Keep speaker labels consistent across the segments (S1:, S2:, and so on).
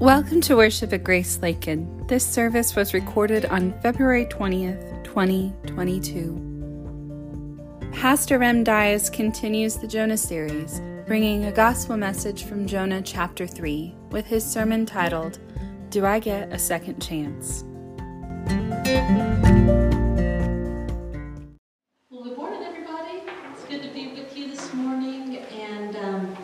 S1: Welcome to worship at Grace Lakin. This service was recorded on February 20th, 2022. Pastor Rem Dyas continues the Jonah series, bringing a gospel message from Jonah chapter 3 with his sermon titled, Do I Get a Second Chance?
S2: Good morning, everybody. It's good to be with you this morning. And, um,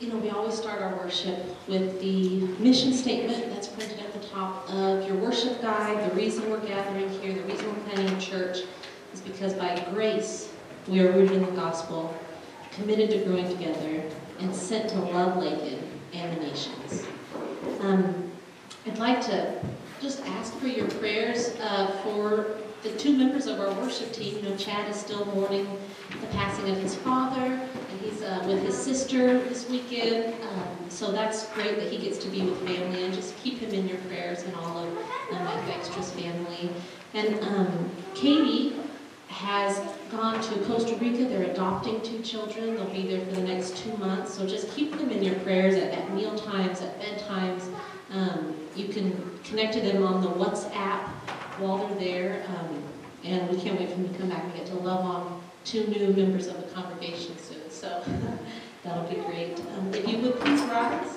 S2: you know, we always start our worship with the mission statement that's printed at the top of your worship guide. The reason we're gathering here, the reason we're planning a church is because by grace we are rooted in the gospel, committed to growing together, and sent to love Lakin and the nations. Um, I'd like to just ask for your prayers uh, for the two members of our worship team. You know, Chad is still mourning the passing of his father, he's uh, with his sister this weekend. Um, so that's great that he gets to be with family, and just keep him in your prayers and all of um, Extra's family. And um, Katie has gone to Costa Rica. They're adopting two children. They'll be there for the next two months. So just keep them in your prayers at, at meal times, at bedtimes. Um, you can connect to them on the WhatsApp while they're there. Um, and we can't wait for them to come back and get to love on two new members of the congregation. So that'll be great. Um, if you would please rise.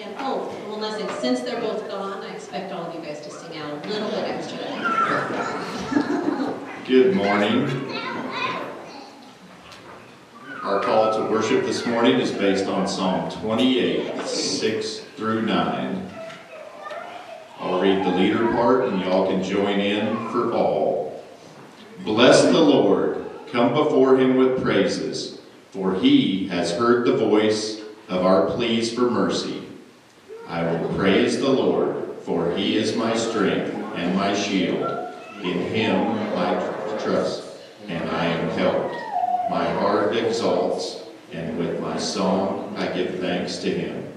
S2: And oh, one last thing. Since they're both gone, I expect all of you guys to sing out a little bit extra.
S3: Good morning. Our call to worship this morning is based on Psalm 28, 6 through 9. I'll read the leader part and y'all can join in for all. Bless the Lord, come before him with praises, for he has heard the voice of our pleas for mercy. I will praise the Lord, for he is my strength and my shield. In him I trust, and I am helped. My heart exalts, and with my song I give thanks to him.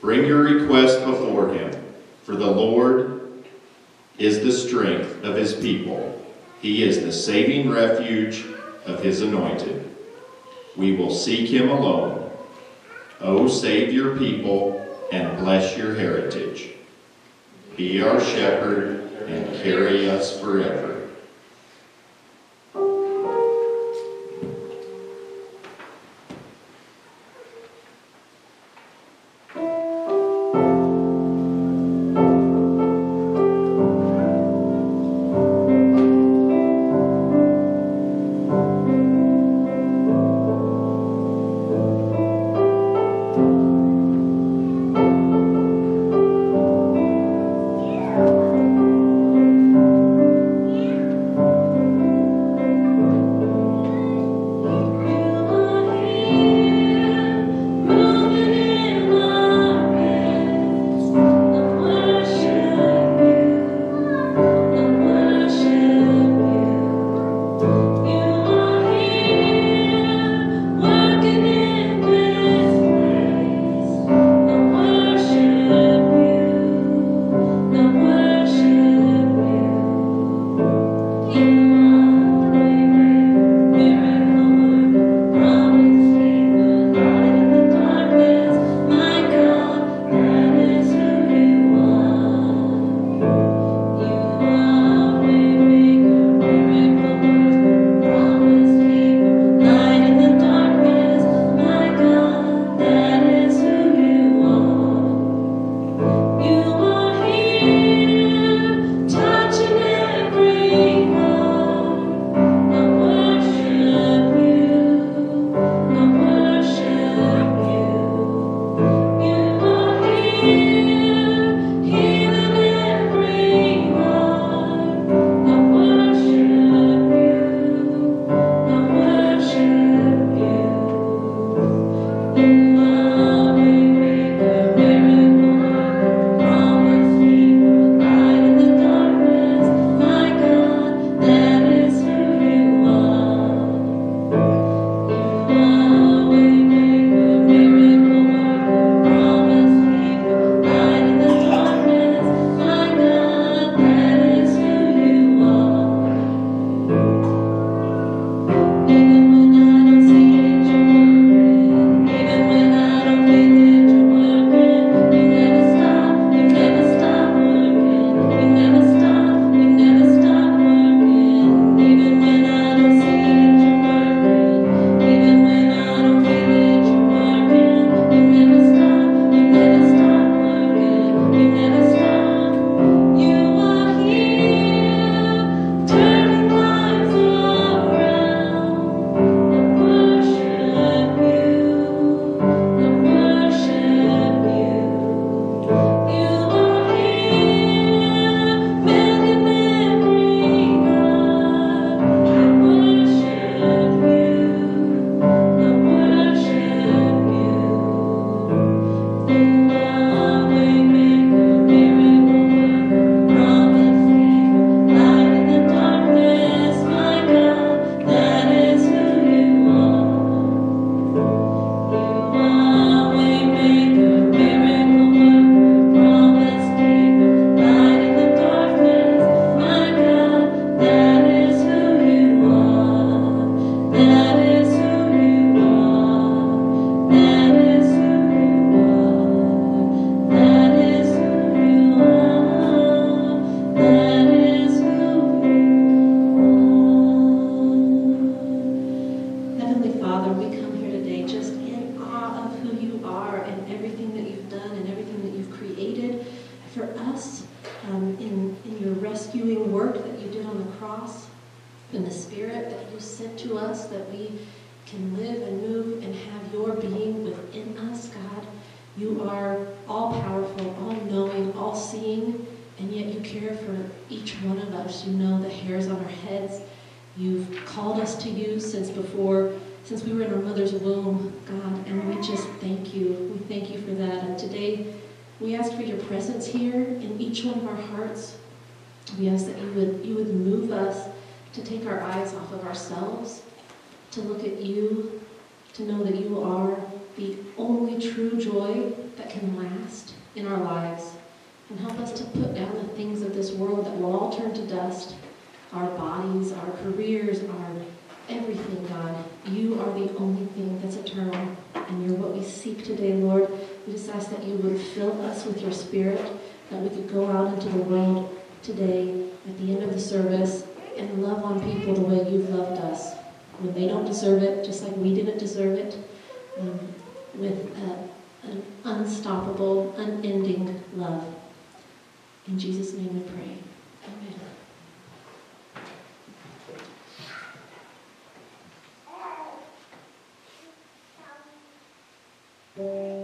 S3: Bring your request before him for the Lord is the strength of his people. He is the saving refuge of his anointed. We will seek him alone. O save your people and bless your heritage. Be our shepherd and carry us forever.
S2: Us that we can live and move and have your being within us, God. You are all powerful, all knowing, all seeing, and yet you care for each one of us. You know the hairs on our heads. You've called us to you since before, since we were in our mother's womb, God, and we just thank you. We thank you for that. And today, we ask for your presence here in each one of our hearts. We ask that you would, you would move us to take our eyes off of ourselves, to look at you, to know that you are the only true joy that can last in our lives. And help us to put down the things of this world that will all turn to dust our bodies, our careers, our everything, God. You are the only thing that's eternal, and you're what we seek today, Lord. We just ask that you would fill us with your spirit, that we could go out into the world today at the end of the service and love on people the way you've loved us when they don't deserve it, just like we didn't deserve it, um, with an unstoppable, unending love. In Jesus' name we pray. Amen. Christ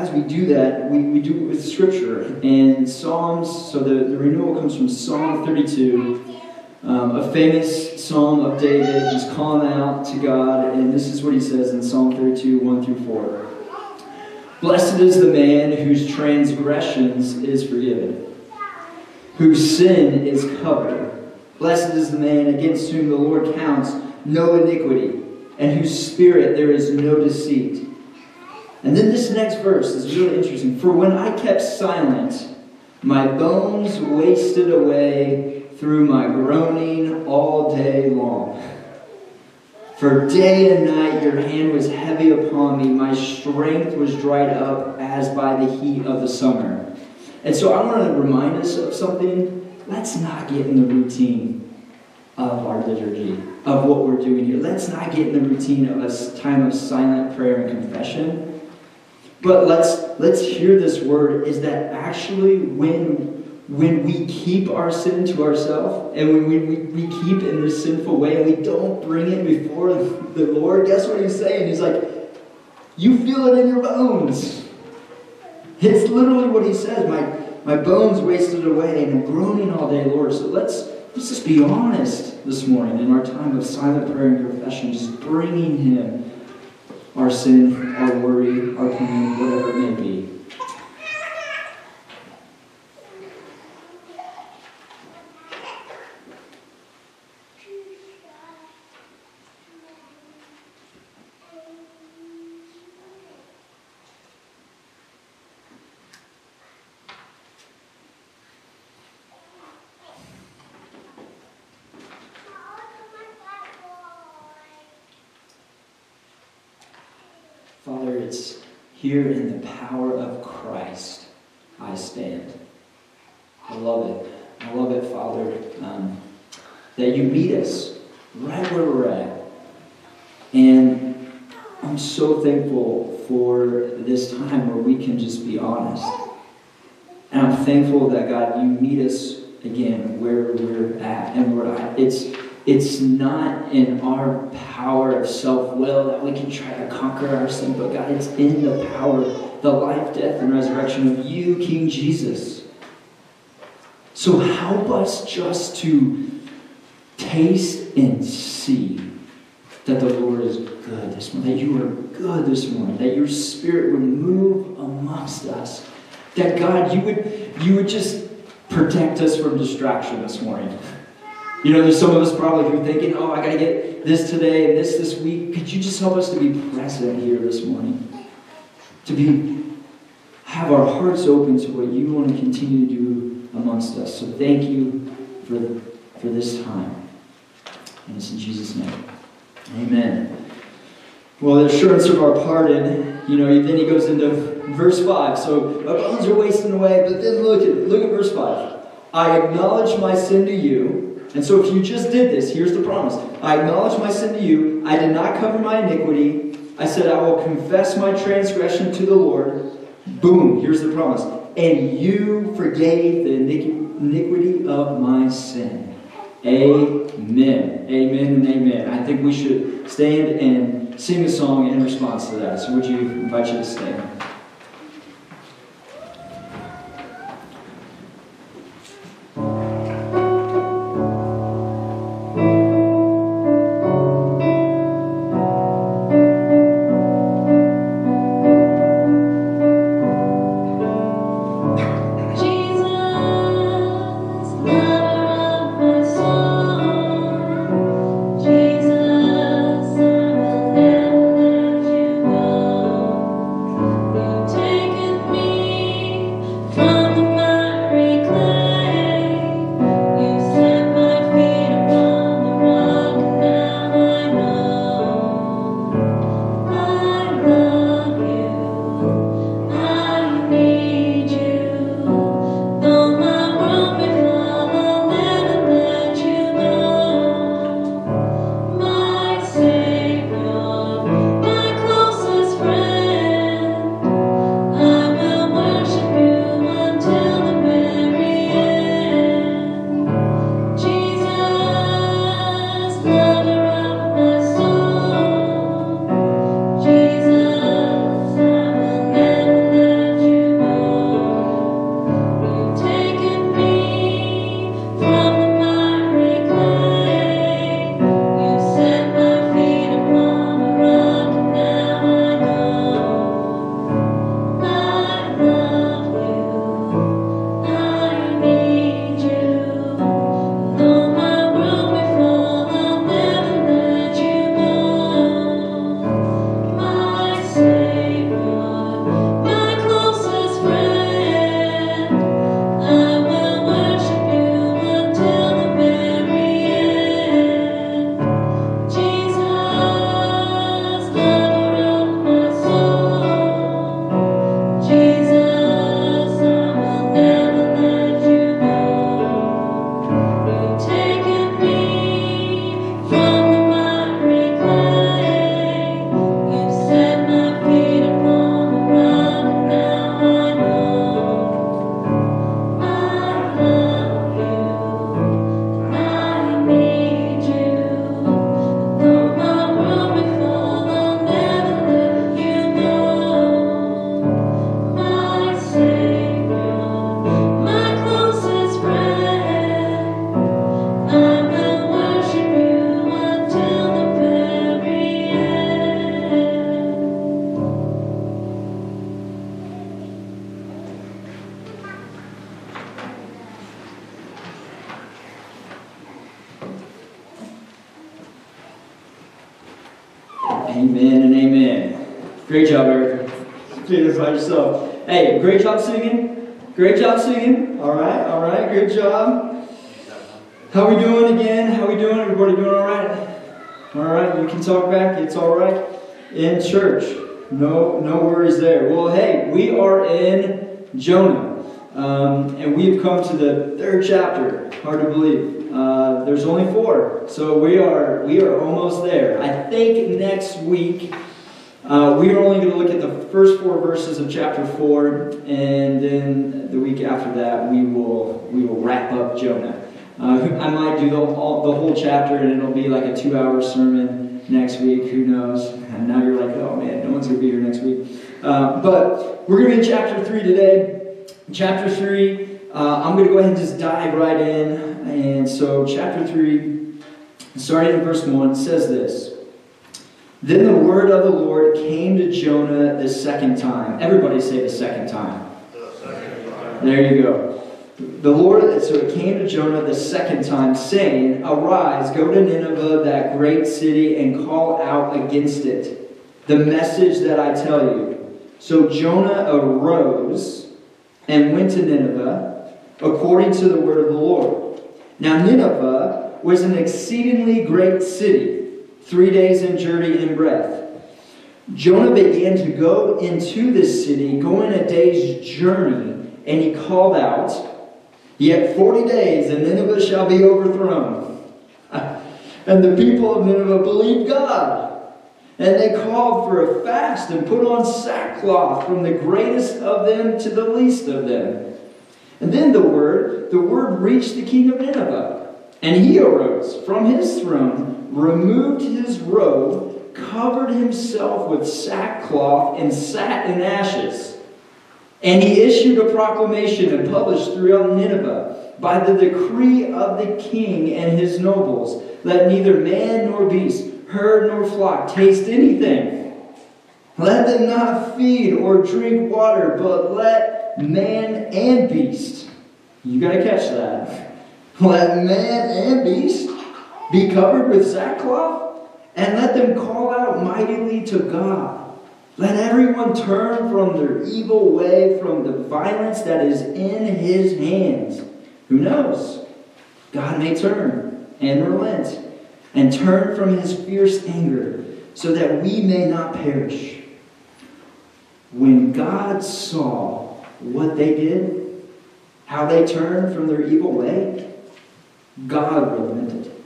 S4: as, we do that, we, we do it with Scripture. And Psalms, so the, the renewal comes from Psalm 32, um, a famous psalm of David. He's calling out to God, and this is what he says in Psalm 32, 1 through 4. Blessed is the man whose transgressions is forgiven, whose sin is covered. Blessed is the man against whom the Lord counts no iniquity, and whose spirit there is no deceit. And then this next verse is really interesting. For when I kept silent, my bones wasted away through my groaning all day long. For day and night your hand was heavy upon me. My strength was dried up as by the heat of the summer. And so I want to remind us of something. Let's not get in the routine of our liturgy, of what we're doing here. Let's not get in the routine of a time of silent prayer and confession. But let's let's hear this word is that actually when when we keep our sin to ourselves and when we, we, we keep in this sinful way and we don't bring it before the Lord, guess what he's saying? He's like, you feel it in your bones. It's literally what he says. My my bones wasted away and I'm groaning all day, Lord. So let's let's just be honest this morning in our time of silent prayer and confession, just bringing him our sin, our worry, our pain, whatever it may be. Father, it's here in the power of Christ I stand. I love it. I love it, Father, um, that you meet us right where we're at. And I'm so thankful for this time where we can just be honest. And I'm thankful that, God, you meet us again where we're at. And Lord, it's it's not in our power of self will that we can try to conquer our sin, but God, it's in the power, the life, death, and resurrection of you, King Jesus. So help us just to taste and see that the Lord is good this morning, that you are good this morning, that your spirit would move amongst us. That God, you would you would just protect us from distraction this morning. You know, there's some of us probably who are thinking, oh, I got to get this today and this this week. Could you just help us to be present here this morning? To be, have our hearts open to what you want to continue to do amongst us. So thank you for, for this time. And it's in Jesus' name. Amen. Well, the assurance of our pardon, you know, then he goes into verse 5. So our bones are wasting away, but then look at look at verse 5. I acknowledge my sin to you and so if you just did this, here's the promise I acknowledge my sin to you. I did not cover my iniquity. I said, I will confess my transgression to the Lord. Boom, here's the promise. And you forgave the iniquity of my sin. Amen. Amen and amen. I think we should stand and sing a song in response to that. So would you invite you to stand? Great job, Erica. Feeling by yourself. Hey, great job singing. Great job singing. All right, all right, good job. How we doing again? How we doing? Everybody doing all right? All right, you can talk back. It's all right in church. No, no worries there. Well, hey, we are in Jonah, um, and we've come to the third chapter. Hard to believe. Uh, there's only four, so we are we are almost there. I think next week uh, we are only going to look at the first four verses of chapter four, and then the week after that we will we will wrap up Jonah. Uh, I might do the, all, the whole chapter, and it'll be like a two-hour sermon next week. Who knows? And now you're like, oh man, no one's going to be here next week. Uh, but we're going to be in chapter 3 today. Chapter 3, uh, I'm going to go ahead and just dive right in. And so, chapter 3, starting in verse 1, says this Then the word of the Lord came to Jonah the second time. Everybody say the second time. The second time. There you go. The Lord, so it came to Jonah the second time, saying, Arise, go to Nineveh, that great city, and call out against it the message that I tell you. So Jonah arose and went to Nineveh, according to the word of the Lord. Now Nineveh was an exceedingly great city, three days in journey in breadth. Jonah began to go into this city, going a day's journey, and he called out, Yet forty days, and Nineveh shall be overthrown. and the people of Nineveh believed God. And they called for a fast and put on sackcloth from the greatest of them to the least of them. And then the word, the word reached the king of Nineveh. And he arose from his throne, removed his robe, covered himself with sackcloth, and sat in ashes. And he issued a proclamation and published throughout Nineveh by the decree of the king and his nobles let neither man nor beast, herd nor flock taste anything. Let them not feed or drink water, but let man and beast, you got to catch that, let man and beast be covered with sackcloth, and let them call out mightily to God. Let everyone turn from their evil way, from the violence that is in his hands. Who knows? God may turn and relent and turn from his fierce anger so that we may not perish. When God saw what they did, how they turned from their evil way, God relented.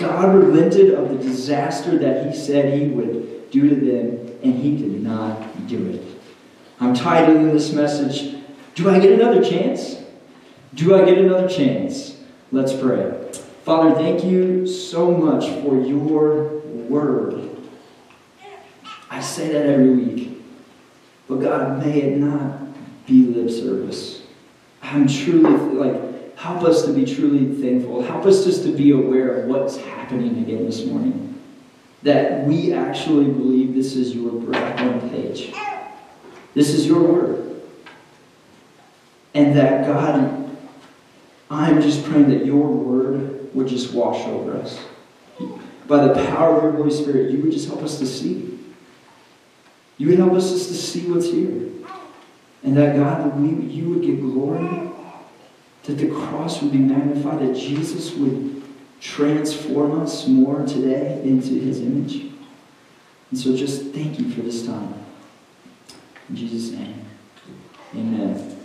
S4: God relented of the disaster that he said he would do to them and he did not do it. I'm titling this message, Do I get another chance? Do I get another chance? Let's pray. Father, thank you so much for your word. I say that every week. But God, may it not be lip service. I'm truly, like, help us to be truly thankful. Help us just to be aware of what's happening again this morning that we actually believe this is your breath on page. This is your word. And that God, I'm just praying that your word would just wash over us. By the power of your Holy Spirit, you would just help us to see. You would help us just to see what's here. And that God, we, you would get glory, that the cross would be magnified, that Jesus would transform us more today into his image. And so just thank you for this time. In Jesus' name, amen.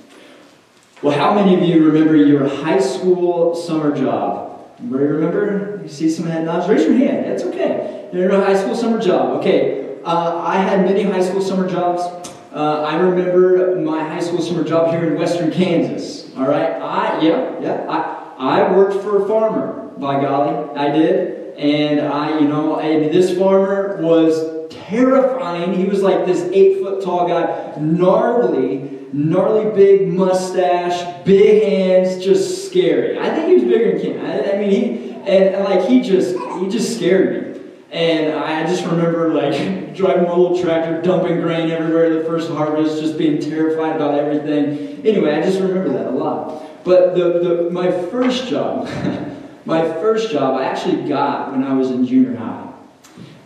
S4: Well, how many of you remember your high school summer job? Anybody remember? You see some head nods? Raise your hand. It's okay. You remember high school summer job? Okay. Uh, I had many high school summer jobs. Uh, I remember my high school summer job here in western Kansas. All right. I yeah yeah. I I worked for a farmer by golly, I did. And I, you know, this farmer was terrifying. He was like this eight foot tall guy, gnarly, gnarly big mustache, big hands, just scary. I think he was bigger than Ken. I, I mean, he, and, and like he just, he just scared me. And I just remember like driving my little tractor, dumping grain everywhere the first harvest, just being terrified about everything. Anyway, I just remember that a lot. But the, the my first job, My first job I actually got when I was in junior high.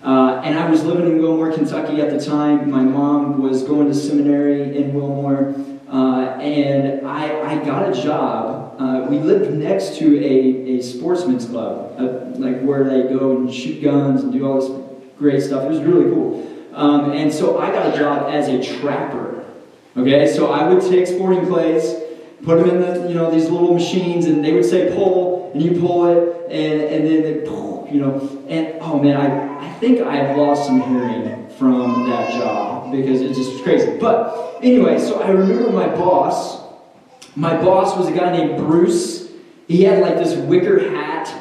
S4: Uh, and I was living in Wilmore, Kentucky at the time. My mom was going to seminary in Wilmore. Uh, and I, I got a job. Uh, we lived next to a, a sportsman's club, uh, like where they go and shoot guns and do all this great stuff. It was really cool. Um, and so I got a job as a trapper. Okay, so I would take sporting clays, put them in the, you know, these little machines, and they would say pull, and you pull it, and, and then they pull, you know. And oh man, I, I think I lost some hearing from that job because it just was crazy. But anyway, so I remember my boss. My boss was a guy named Bruce. He had like this wicker hat,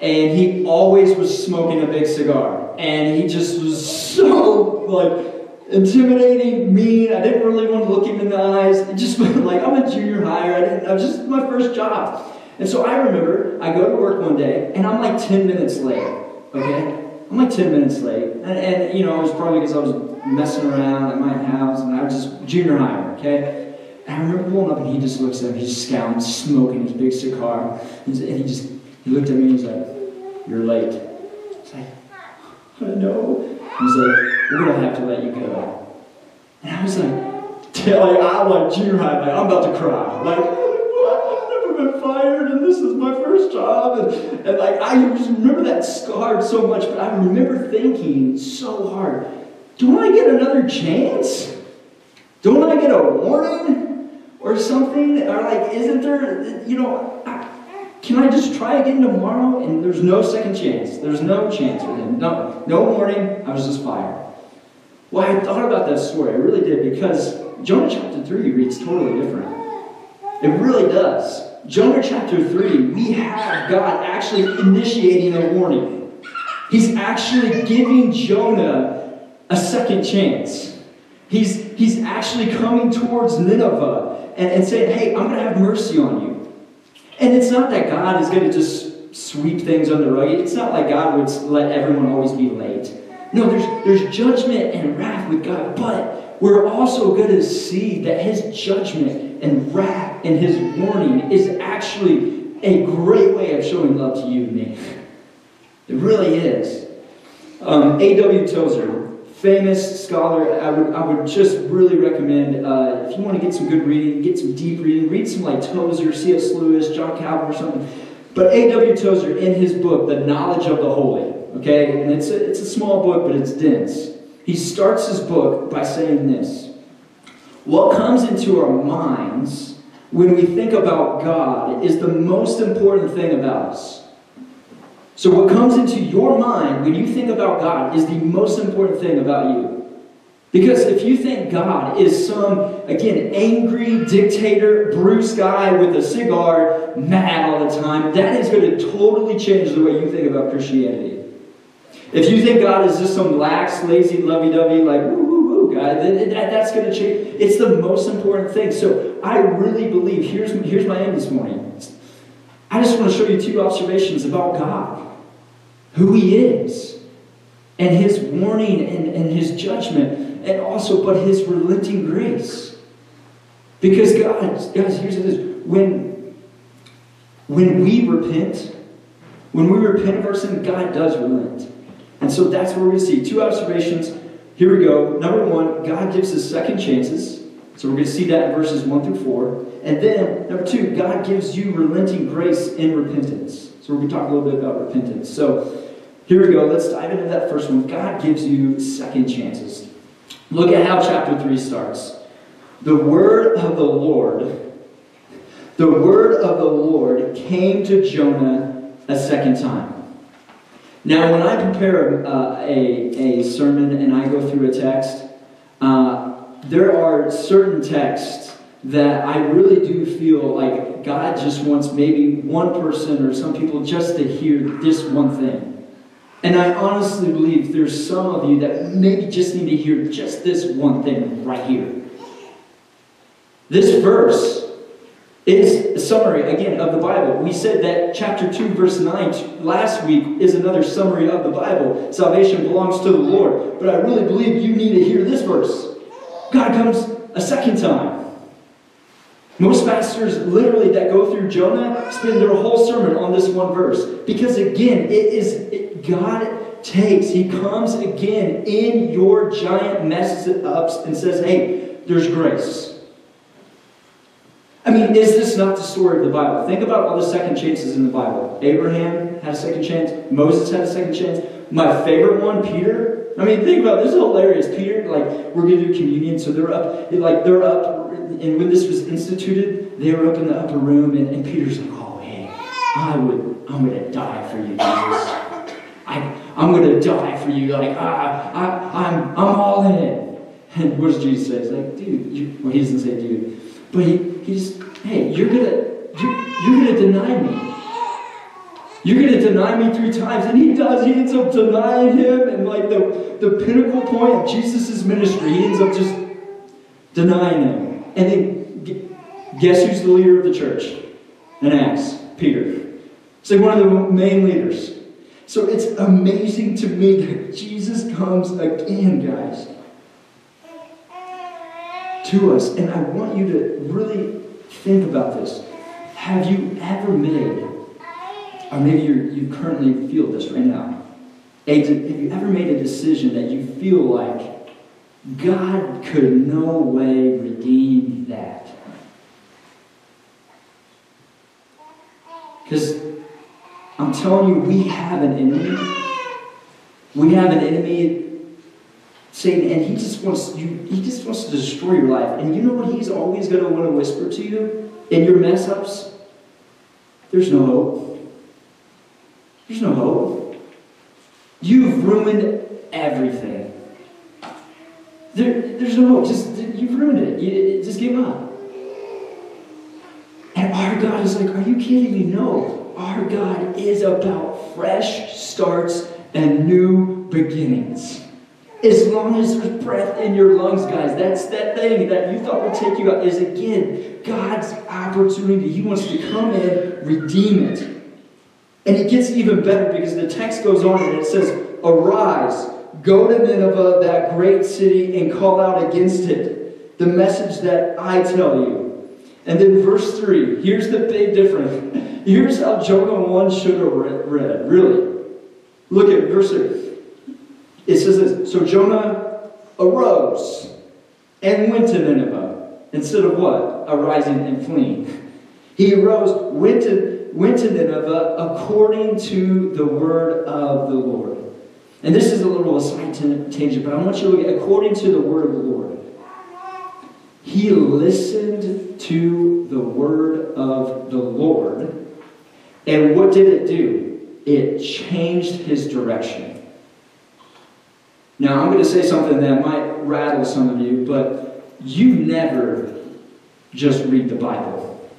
S4: and he always was smoking a big cigar. And he just was so like intimidating, mean. I didn't really want to look him in the eyes. It just like I'm a junior hire. I didn't. I was just my first job. And so I remember I go to work one day, and I'm like 10 minutes late. Okay, I'm like 10 minutes late, and, and you know it was probably because I was messing around at my house, and I was just junior hire, okay? And I remember pulling up, and he just looks at me, he's scowling, smoking his big cigar, and he just he looked at me, and he's like, "You're late." I was like, "I know." He's like, "We're gonna have to let you go." And I was like, like I'm like junior high, I'm about to cry, like I've never been fired and this is my first job. And, and like, I just remember that scarred so much, but I remember thinking so hard, don't I get another chance? Don't I get a warning or something? Or like, isn't there, you know, can I just try again tomorrow? And there's no second chance. There's no chance for him. No, no warning. I was just fired. Well, I thought about that story. I really did because Jonah chapter 3 reads totally different. It really does. Jonah chapter 3, we have God actually initiating a warning. He's actually giving Jonah a second chance. He's, he's actually coming towards Nineveh and, and hey, I'm going to have mercy on you. And it's not that God is going to just sweep things under the rug. It's not like God would let everyone always be late. No, there's, there's judgment and wrath with God, but we're also going to see that his judgment and wrath and his warning is actually a great way of showing love to you and me. It really is. Um, A.W. Tozer, famous scholar, I would, I would just really recommend, uh, if you want to get some good reading, get some deep reading, read some like Tozer, C.S. Lewis, John Calvin, or something. But A.W. Tozer, in his book, The Knowledge of the Holy, okay, and it's a, it's a small book, but it's dense. He starts his book by saying this What comes into our minds when we think about God is the most important thing about us. So, what comes into your mind when you think about God is the most important thing about you. Because if you think God is some, again, angry dictator, Bruce guy with a cigar, mad all the time, that is going to totally change the way you think about Christianity. If you think God is just some lax, lazy, lovey dovey, like, woo, woo, woo, guy, then that's going to change. It's the most important thing. So I really believe, here's, here's my aim this morning. I just want to show you two observations about God who He is, and His warning and, and His judgment, and also, but His relenting grace. Because God, guys, here's this when, when we repent, when we repent of our sin, God does relent. And so that's where to see. Two observations. Here we go. Number one, God gives us second chances. So we're going to see that in verses 1 through 4. And then, number two, God gives you relenting grace in repentance. So we're going to talk a little bit about repentance. So here we go. Let's dive into that first one. God gives you second chances. Look at how chapter 3 starts. The word of the Lord, the word of the Lord came to Jonah a second time. Now, when I prepare uh, a, a sermon and I go through a text, uh, there are certain texts that I really do feel like God just wants maybe one person or some people just to hear this one thing. And I honestly believe there's some of you that maybe just need to hear just this one thing right here. This verse is a summary, again, of the Bible. We said that chapter 2, verse 9 last week is another summary of the Bible. Salvation belongs to the Lord. But I really believe you need to hear this verse. God comes a second time. Most pastors, literally, that go through Jonah, spend their whole sermon on this one verse. Because again, it is it, God takes. He comes again in your giant mess ups and says, hey, there's grace. I mean, is this not the story of the Bible? Think about all the second chances in the Bible. Abraham had a second chance. Moses had a second chance. My favorite one, Peter. I mean, think about it. This is hilarious. Peter, like, we're to do communion, so they're up, like, they're up, and when this was instituted, they were up in the upper room, and, and Peter's like, oh, hey, I would, I'm going to die for you, Jesus. I, I'm going to die for you. Like, I, I, I'm, I'm all in. And what does Jesus say? He's like, dude, you, well, he doesn't say dude, but he, he's, hey, you're going to, you're, you're going to deny me. You're going to deny me three times. And he does. He ends up denying him. And like the, the pinnacle point of Jesus' ministry, he ends up just denying him. And then guess who's the leader of the church in Acts? Peter. It's like one of the main leaders. So it's amazing to me that Jesus comes again, guys, to us. And I want you to really think about this. Have you ever made or maybe you currently feel this right now. Have you ever made a decision that you feel like God could no way redeem that? Because I'm telling you, we have an enemy. We have an enemy, Satan, and he just wants you. He just wants to destroy your life. And you know what? He's always going to want to whisper to you in your mess ups. There's no hope. There's no hope. You've ruined everything. There, there's no hope. Just you've ruined it. You, just give up. And our God is like, are you kidding me? No. Our God is about fresh starts and new beginnings. As long as there's breath in your lungs, guys, that's that thing that you thought would take you out is again God's opportunity. He wants to come in, redeem it. And it gets even better because the text goes on and it says, Arise, go to Nineveh, that great city, and call out against it the message that I tell you. And then verse 3, here's the big difference. Here's how Jonah 1 should have read, really. Look at verse 3. It says this So Jonah arose and went to Nineveh instead of what? Arising and fleeing. He arose, went to went to Nineveh according to the word of the Lord. And this is a little aside tangent, but I want you to look at according to the word of the Lord. He listened to the word of the Lord. And what did it do? It changed his direction. Now, I'm going to say something that might rattle some of you, but you never just read the Bible.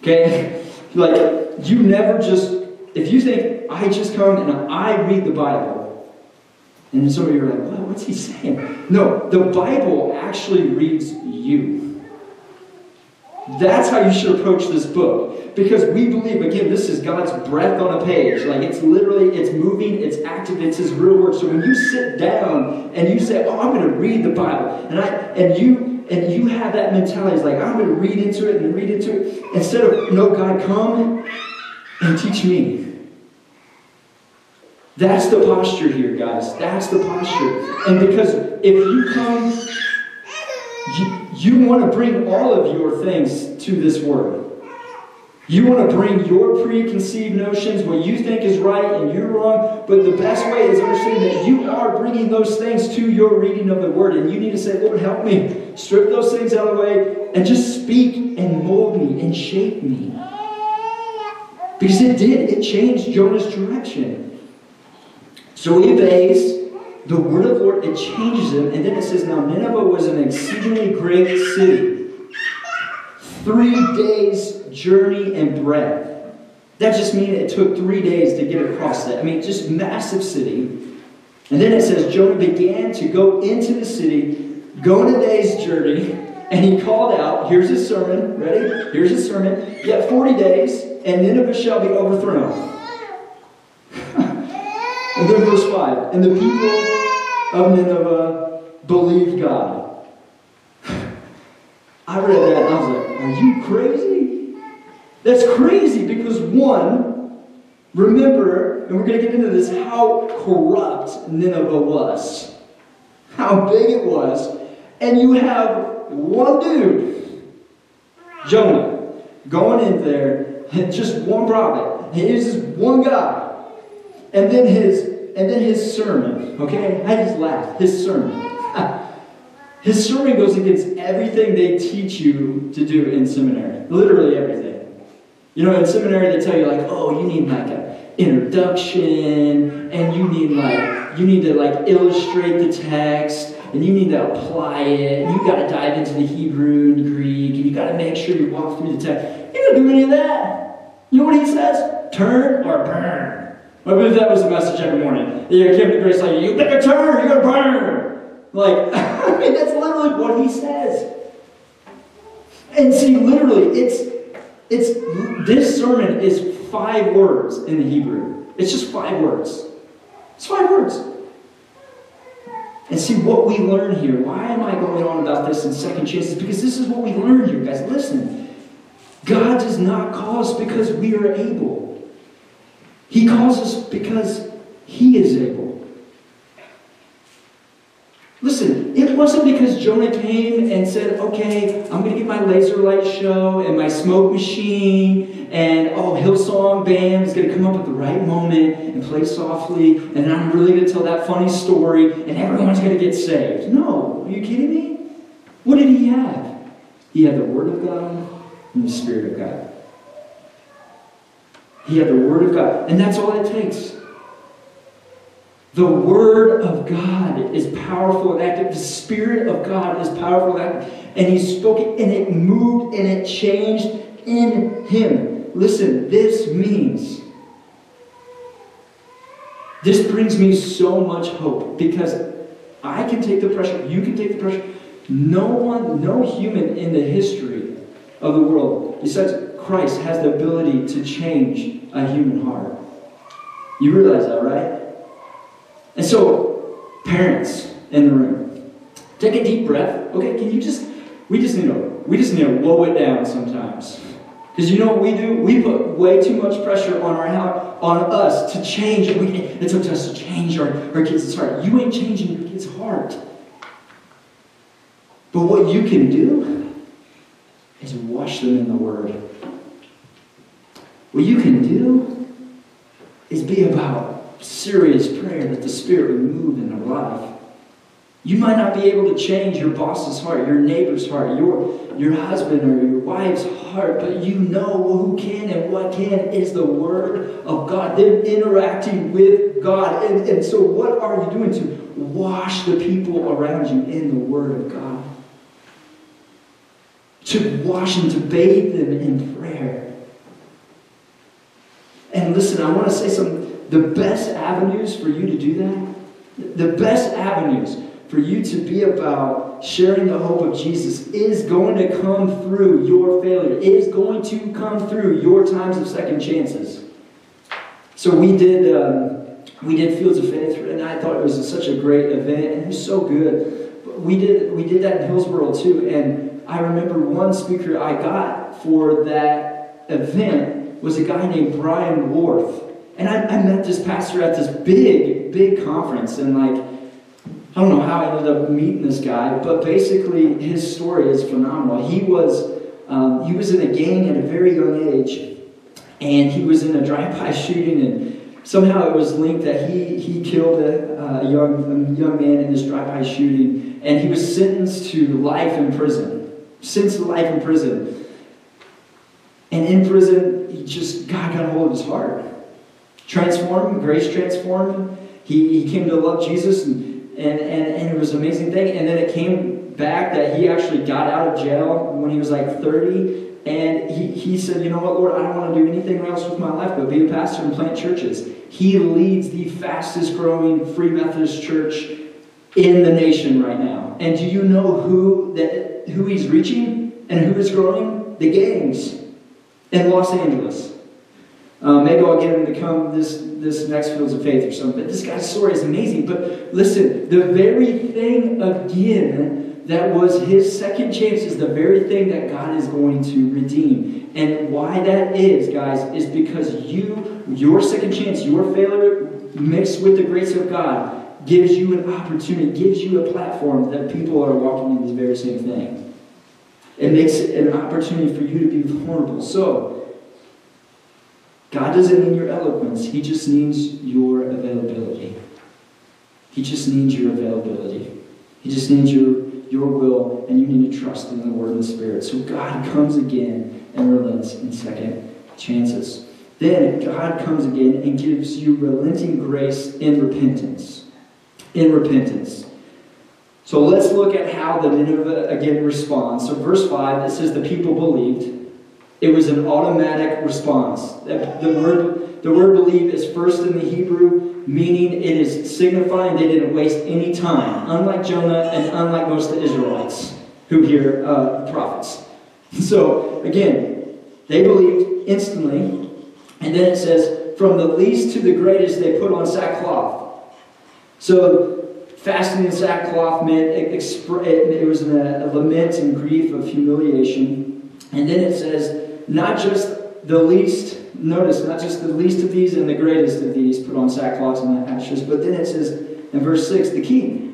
S4: Okay? Like, you never just, if you think, I just come and I read the Bible, and some of you are like, well, what's he saying? No, the Bible actually reads you. That's how you should approach this book. Because we believe, again, this is God's breath on a page. Like it's literally, it's moving, it's active, it's his real word. So when you sit down and you say, Oh, I'm gonna read the Bible, and I and you and you have that mentality, it's like, I'm to read into it and read into it, instead of, no, God, come and teach me. That's the posture here, guys. That's the posture. And because if you come, you, you want to bring all of your things to this word. You want to bring your preconceived notions, what you think is right and you're wrong, but the best way is understanding that you are bringing those things to your reading of the Word, and you need to say, Lord, help me. Strip those things out of the way and just speak and mold me and shape me. Because it did, it changed Jonah's direction. So he obeys the word of the Lord, it changes him, and then it says, Now Nineveh was an exceedingly great city. Three days journey and breadth. That just means it took three days to get across that. I mean, just massive city. And then it says Jonah began to go into the city, go a day's journey, and he called out, here's his sermon, ready? Here's his sermon. Yet 40 days, and Nineveh shall be overthrown. and then verse 5, and the people of Nineveh believed God. I read that and I was like, are you crazy? That's crazy because one, Remember, and we're going to get into this, how corrupt Nineveh was, how big it was, and you have one dude, Jonah, going in there, and just one prophet. He just one guy. And then his and then his sermon, okay? I just laughed. His sermon. his sermon goes against everything they teach you to do in seminary. Literally everything. You know, in seminary they tell you like, oh, you need like an introduction, and you need like you need to like illustrate the text, and you need to apply it, and you got to dive into the Hebrew and Greek, and you got to make sure you walk through the text. You don't do any of that. You know what he says? Turn or burn. I believe that was the message every morning. You came to Grace like, you better turn, you're gonna burn. Like, I mean, that's literally what he says. And see, literally, it's it's this sermon is five words in the Hebrew. It's just five words. It's five words. And see what we learn here. Why am I going on about this in second chances? Because this is what we learn here, guys. Listen. God does not call us because we are able. He calls us because He is able. Listen, it wasn't because Jonah came and said, okay, I'm going to get my laser light show and my smoke machine, and oh, Hillsong band is going to come up at the right moment and play softly, and I'm really going to tell that funny story, and everyone's going to get saved. No, are you kidding me? What did he have? He had the Word of God and the Spirit of God. He had the Word of God. And that's all it takes. The Word of God is powerful and active. The Spirit of God is powerful and active. And He spoke it, and it moved, and it changed in Him. Listen, this means, this brings me so much hope because I can take the pressure, you can take the pressure. No one, no human in the history of the world, besides Christ has the ability to change a human heart. You realize that, right? And so, parents in the room, take a deep breath. Okay, can you just, we just need to, we just need to low it down sometimes. Because you know what we do? We put way too much pressure on our on us to change. We, it's up to us to change our, our kids' heart. You ain't changing your kid's heart. But what you can do is wash them in the Word. What you can do is be about serious prayer that the Spirit would move in their life. You might not be able to change your boss's heart, your neighbor's heart, your, your husband or your wife's heart, but you know who can and what can is the Word of God. Them interacting with God. And, and so, what are you doing to wash the people around you in the Word of God? To wash them, to bathe them in prayer. And listen, I want to say some the best avenues for you to do that, the best avenues for you to be about sharing the hope of Jesus is going to come through your failure. is going to come through your times of second chances. So we did um, we did Fields of Faith, and I thought it was such a great event, and it was so good. But we did we did that in Hillsboro too, and I remember one speaker I got for that event was a guy named Brian Worth. And I, I met this pastor at this big, big conference, and like, I don't know how I ended up meeting this guy, but basically his story is phenomenal. He was um, he was in a gang at a very young age, and he was in a drive-by shooting, and somehow it was linked that he he killed a, a young a young man in this drive-by shooting, and he was sentenced to life in prison, sentenced to life in prison. And in prison, he just, God got a hold of his heart. Transformed grace transformed. He, he came to love Jesus, and, and, and, and it was an amazing thing. And then it came back that he actually got out of jail when he was like 30. And he, he said, You know what, Lord, I don't want to do anything else with my life but be a pastor and plant churches. He leads the fastest growing Free Methodist church in the nation right now. And do you know who that who he's reaching and who is growing? The gangs in Los Angeles. Uh, maybe I'll get him to come this, this next Fields of Faith or something. But this guy's story is amazing. But listen, the very thing again that was his second chance is the very thing that God is going to redeem. And why that is, guys, is because you your second chance, your failure mixed with the grace of God gives you an opportunity, gives you a platform that people are walking in this very same thing. It makes it an opportunity for you to be vulnerable. So, God doesn't need your eloquence, He just needs your availability. He just needs your availability. He just needs your, your will, and you need to trust in the Word and the Spirit. So God comes again and relents in second chances. Then God comes again and gives you relenting grace in repentance. In repentance. So let's look at how the Nineveh again responds. So, verse 5, it says the people believed. It was an automatic response. The word, the word believe is first in the Hebrew, meaning it is signifying they didn't waste any time, unlike Jonah and unlike most of the Israelites who hear uh, prophets. So, again, they believed instantly. And then it says, from the least to the greatest, they put on sackcloth. So, fasting in sackcloth meant it, it was a lament and grief of humiliation. And then it says, not just the least, notice, not just the least of these and the greatest of these put on sackcloth and ashes, but then it says in verse 6, the king.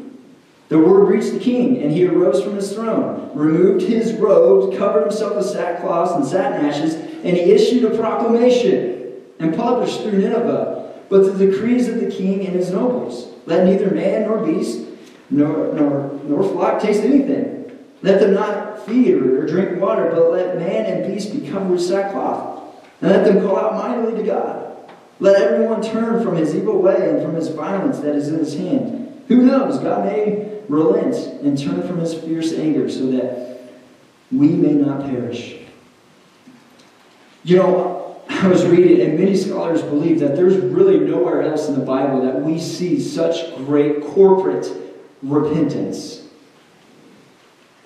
S4: The word reached the king, and he arose from his throne, removed his robes, covered himself with sackcloth and satin ashes, and he issued a proclamation and published through Nineveh, but the decrees of the king and his nobles. Let neither man nor beast nor, nor, nor flock taste anything. Let them not feed or drink water, but let man and beast be covered sackcloth. And let them call out mightily to God. Let everyone turn from his evil way and from his violence that is in his hand. Who knows? God may relent and turn from his fierce anger so that we may not perish. You know, I was reading, and many scholars believe that there's really nowhere else in the Bible that we see such great corporate repentance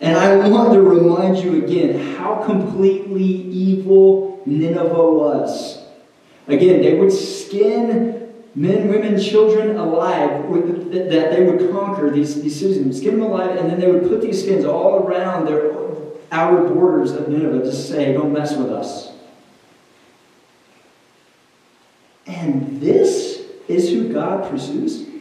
S4: and I want to remind you again how completely evil Nineveh was. Again, they would skin men, women, children alive with, that they would conquer these, these cities, skin them alive, and then they would put these skins all around their outer borders of Nineveh to say, don't mess with us. And this is who God pursues?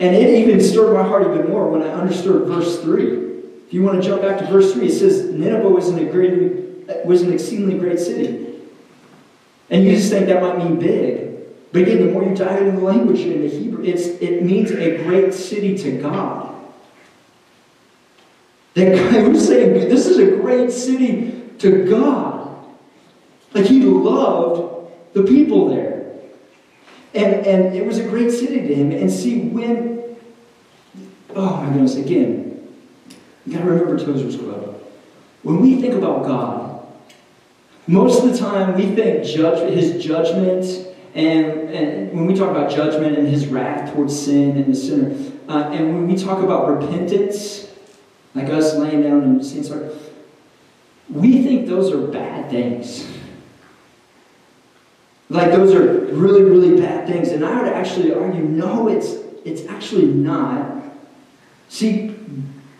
S4: And it even stirred my heart even more when I understood verse 3. If you want to jump back to verse 3, it says Nineveh was an, great, was an exceedingly great city. And you just think that might mean big. But again, the more you dive into the language in the Hebrew, it's, it means a great city to God. That God was saying, this is a great city to God. Like he loved the people there. And, and it was a great city to him. And see, when, oh my goodness, again, you got to remember Tozer's quote. When we think about God, most of the time we think judge, his judgment, and, and when we talk about judgment and his wrath towards sin and the sinner, uh, and when we talk about repentance, like us laying down and saying sorry, we think those are bad things. Like those are really, really bad things. And I would actually argue, no, it's it's actually not. See,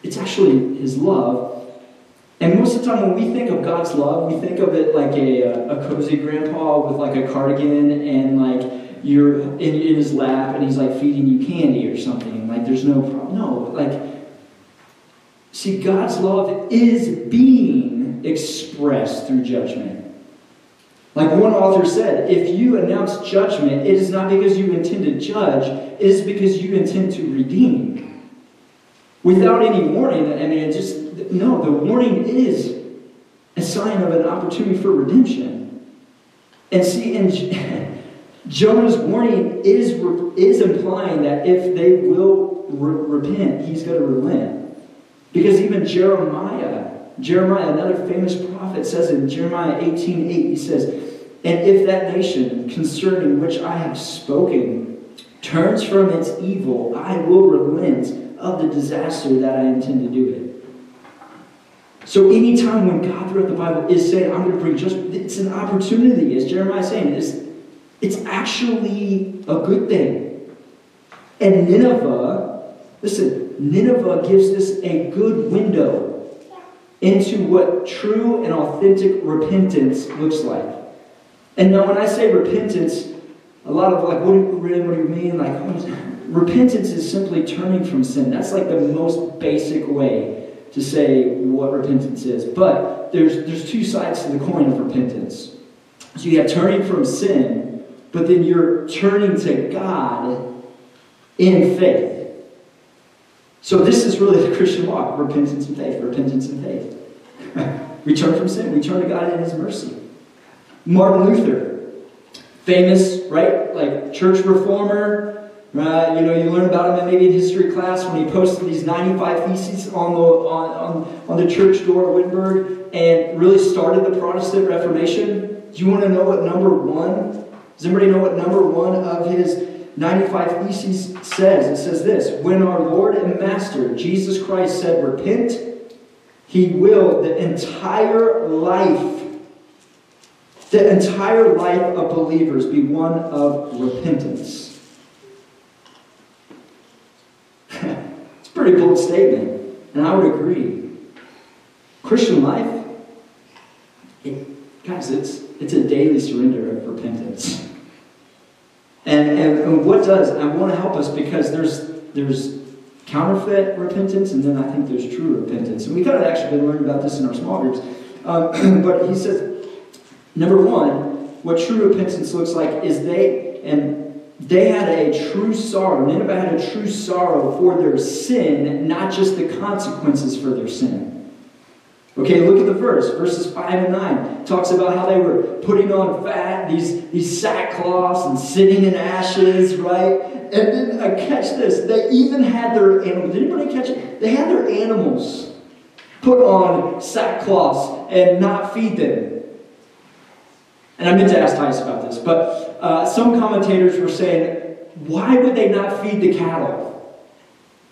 S4: it's actually His love. And most of the time, when we think of God's love, we think of it like a, a cozy grandpa with like a cardigan and like you're in, in his lap and he's like feeding you candy or something. Like there's no problem. No, like, see, God's love is being expressed through judgment. Like one author said, if you announce judgment, it is not because you intend to judge, it is because you intend to redeem without any warning. I mean, it just, no, the warning is a sign of an opportunity for redemption. And see, and Jonah's warning is, is implying that if they will re- repent, he's going to relent. Because even Jeremiah, Jeremiah, another famous prophet, says in Jeremiah 18 8, he says, And if that nation concerning which I have spoken turns from its evil, I will relent of the disaster that I intend to do it. So anytime when God throughout the Bible is saying, I'm going to bring just it's an opportunity, as Jeremiah is saying. It's, it's actually a good thing. And Nineveh, listen, Nineveh gives us a good window into what true and authentic repentance looks like. And now, when I say repentance, a lot of like, what do you, what do you mean? Like, repentance is simply turning from sin. That's like the most basic way to say what repentance is. But there's there's two sides to the coin of repentance. So you have turning from sin, but then you're turning to God in faith. So this is really the Christian walk: repentance and faith, repentance and faith. we turn from sin. We turn to God in His mercy. Martin Luther, famous, right? Like church reformer. Uh, you know, you learn about him maybe in history class when he posted these 95 theses on the, on, on, on the church door at Wittenberg and really started the Protestant Reformation. Do you want to know what number one? Does anybody know what number one of his 95 Theses says? It says this When our Lord and Master, Jesus Christ, said, Repent, he will the entire life, the entire life of believers be one of repentance. it's a pretty bold statement, and I would agree. Christian life, it, guys, it's it's a daily surrender of repentance. And, and, and what does, I want to help us because there's, there's counterfeit repentance and then I think there's true repentance. And we kind of actually been learning about this in our small groups. Um, but he says, number one, what true repentance looks like is they, and they had a true sorrow. Nineveh had a true sorrow for their sin, not just the consequences for their sin. Okay, look at the verse, verses 5 and 9. talks about how they were putting on fat, these, these sackcloths, and sitting in ashes, right? And then uh, catch this, they even had their animals. Did anybody catch it? They had their animals put on sackcloths and not feed them. And I meant to ask Titus about this, but uh, some commentators were saying, why would they not feed the cattle?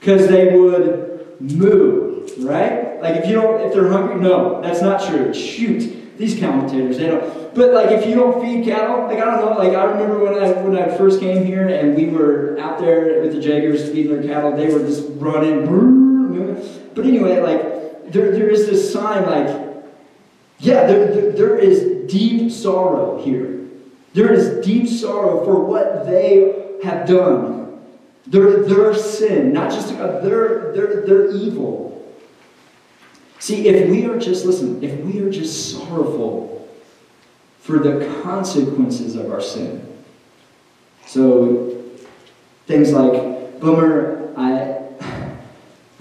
S4: Because they would moo, right? Like if you don't, if they're hungry, no, that's not true. Shoot, these commentators, they don't. But like if you don't feed cattle, like I don't know, like I remember when I when I first came here and we were out there with the Jaggers feeding their cattle, they were just running. But anyway, like there, there is this sign, like yeah, there, there, there is deep sorrow here. There is deep sorrow for what they have done. Their, their sin, not just their, their, their evil. See, if we are just, listen, if we are just sorrowful for the consequences of our sin, so things like, boomer, I,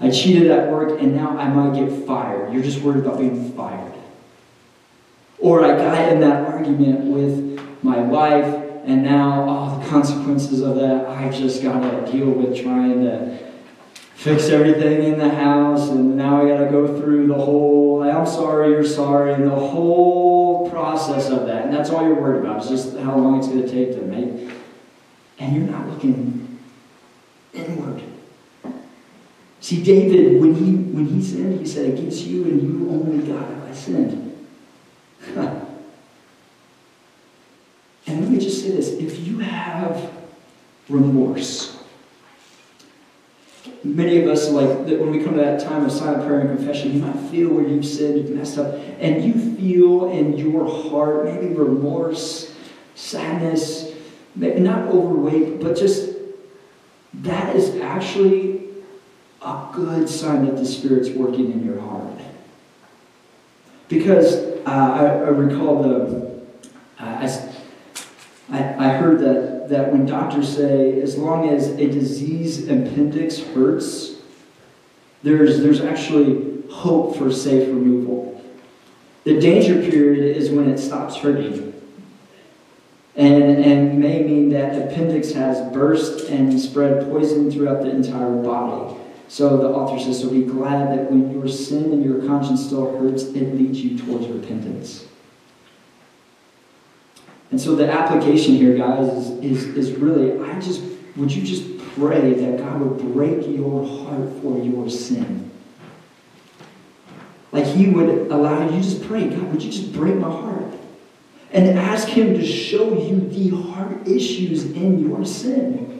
S4: I cheated at work and now I might get fired. You're just worried about being fired. Or I got in that argument with my wife and now all the consequences of that, I just got to deal with trying to fix everything in the house, and now I got to go through the whole, I'm sorry, you're sorry, and the whole process of that. And that's all you're worried about, is just how long it's going to take to make. And you're not looking inward. See, David, when he, when he sinned, he said, Against you and you only, God, have I sinned. and let me just say this if you have remorse, many of us, like when we come to that time of silent prayer and confession, you might feel where you've sinned, you've messed up, and you feel in your heart maybe remorse, sadness, maybe not overweight, but just that is actually a good sign that the Spirit's working in your heart. Because uh, I, I, recall the, uh, I, I heard that that when doctors say as long as a disease appendix hurts, there's, there's actually hope for safe removal. The danger period is when it stops hurting. And, and may mean that appendix has burst and spread poison throughout the entire body. So the author says, so be glad that when your sin and your conscience still hurts, it leads you towards repentance. And so the application here, guys, is, is, is really, I just, would you just pray that God would break your heart for your sin? Like he would allow you just pray, God, would you just break my heart? And ask him to show you the heart issues in your sin.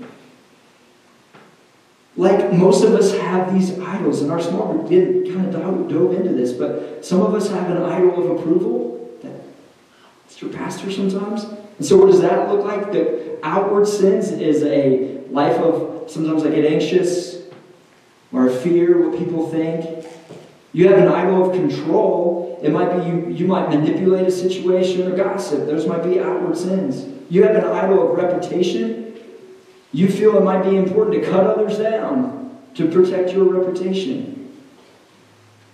S4: Like most of us have these idols, and our small group did kind of dove, into this, but some of us have an idol of approval that It's your pastor sometimes. And so, what does that look like? The outward sins is a life of sometimes I get anxious or fear what people think. You have an idol of control. It might be you, you might manipulate a situation or gossip. Those might be outward sins. You have an idol of reputation. You feel it might be important to cut others down to protect your reputation.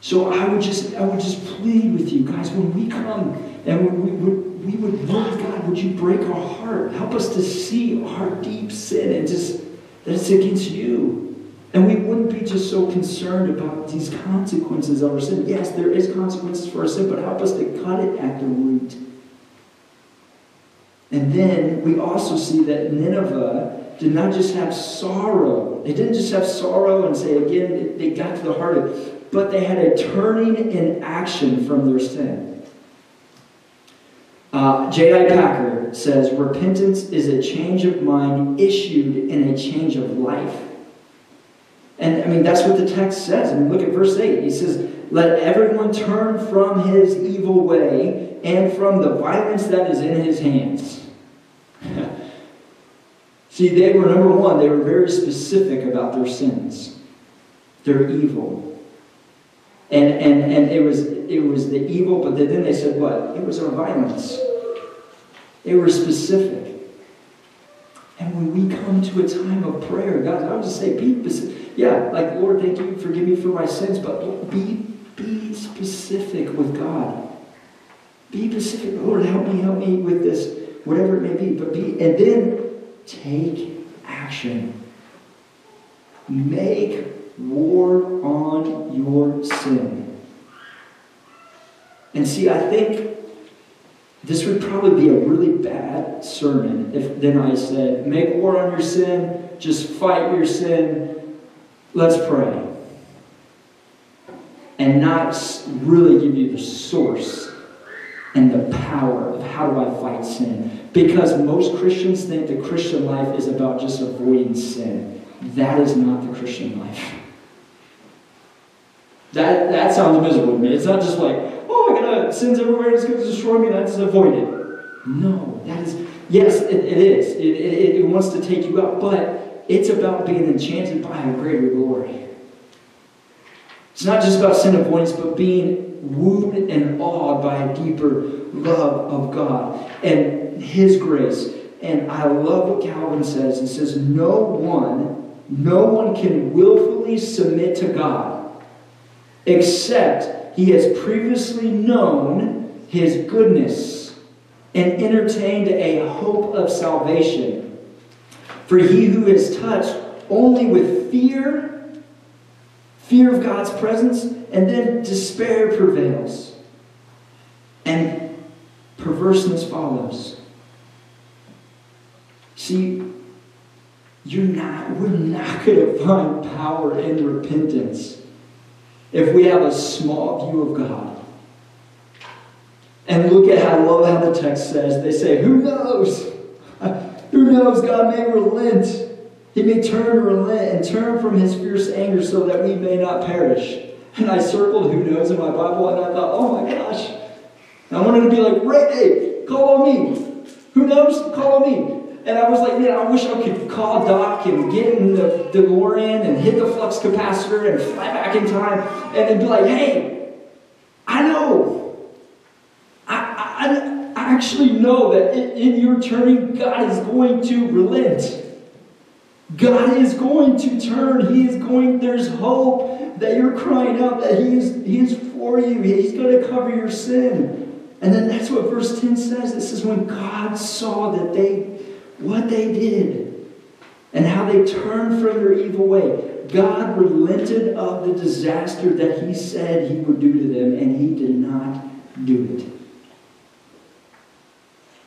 S4: So I would just I would just plead with you guys when we come and we, we, we would Lord God, would you break our heart? Help us to see our deep sin and just that it's against you. And we wouldn't be just so concerned about these consequences of our sin. Yes, there is consequences for our sin, but help us to cut it at the root. And then we also see that Nineveh did not just have sorrow. They didn't just have sorrow and say, again, they got to the heart of it, but they had a turning in action from their sin. Uh, J.I. Packer says, repentance is a change of mind issued in a change of life. And I mean, that's what the text says. I mean, look at verse 8. He says, Let everyone turn from his evil way and from the violence that is in his hands. See, they were, number one, they were very specific about their sins, their evil. And, and, and it, was, it was the evil, but then they said what? It was our violence. They were specific. And when we come to a time of prayer, God, I would just say, be specific. Yeah, like, Lord, thank you, forgive me for my sins, but be, be specific with God. Be specific. Lord, help me, help me with this, whatever it may be. But be, and then take action. Make war on your sin. And see, I think this would probably be a really bad sermon if then I said, make war on your sin, just fight your sin, let's pray. And not really give you the source and the power of how do I fight sin. Because most Christians think the Christian life is about just avoiding sin. That is not the Christian life. That, that sounds miserable to me. It's not just like, oh, I gotta, sins everywhere, it's to destroy me, I avoid it. No, that is, yes, it, it is. It, it, it wants to take you out, but it's about being enchanted by a greater glory. It's not just about sin avoidance, but being wooed and awed by a deeper love of God and His grace. And I love what Calvin says. He says, No one, no one can willfully submit to God except he has previously known his goodness and entertained a hope of salvation. For he who is touched only with fear, fear of God's presence, and then despair prevails. And perverseness follows. See, you're not, we're not going to find power in repentance if we have a small view of God. And look at how, I love how the text says, they say, Who knows? Who knows? God may relent. He may turn and relent and turn from his fierce anger so that we may not perish. And I circled who knows in my Bible and I thought, oh my gosh. And I wanted to be like, right, hey, call on me. Who knows? Call on me. And I was like, man, I wish I could call Doc and get in the DeLorean and hit the flux capacitor and fly back in time and then be like, hey, I know. I, I, I actually know that in your turning, God is going to relent. God is going to turn. He is going, there's hope that you're crying out that He is, he is for you. He's going to cover your sin. And then that's what verse 10 says. It says, when God saw that they what they did and how they turned from their evil way. God relented of the disaster that He said He would do to them, and He did not do it.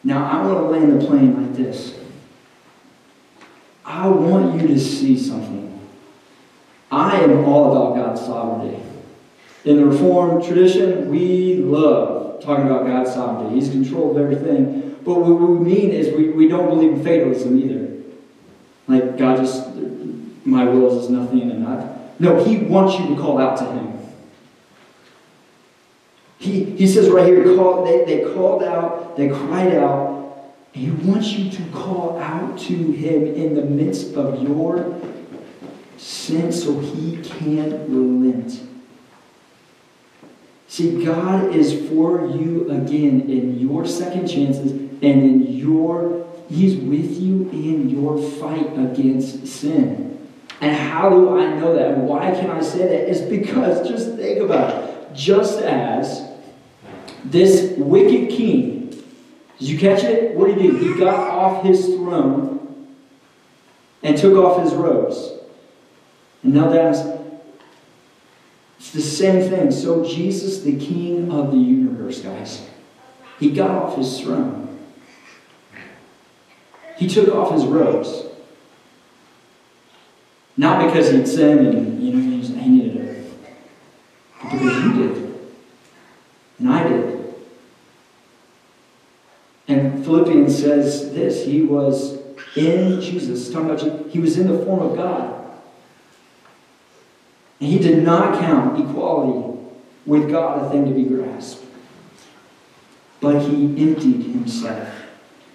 S4: Now, I want to land the plane like this. I want you to see something. I am all about God's sovereignty. In the Reformed tradition, we love talking about God's sovereignty. He's control of everything. But what we mean is we, we don't believe in fatalism either. Like, God just, my will is nothing and I. No, He wants you to call out to Him. He, he says right here, call, they, they called out, they cried out, he wants you to call out to him in the midst of your sin so he can relent. See, God is for you again in your second chances and in your, He's with you in your fight against sin. And how do I know that? Why can I say that? It's because, just think about it. Just as this wicked king, did you catch it? What did he do? He got off his throne and took off his robes. And now that's it's the same thing. So Jesus, the King of the universe, guys, he got off his throne. He took off his robes. Not because he'd sinned and you know he needed it, but because you did, and I did. And Philippians says this: He was in Jesus. Talking about he was in the form of God. And he did not count equality with God a thing to be grasped. But he emptied himself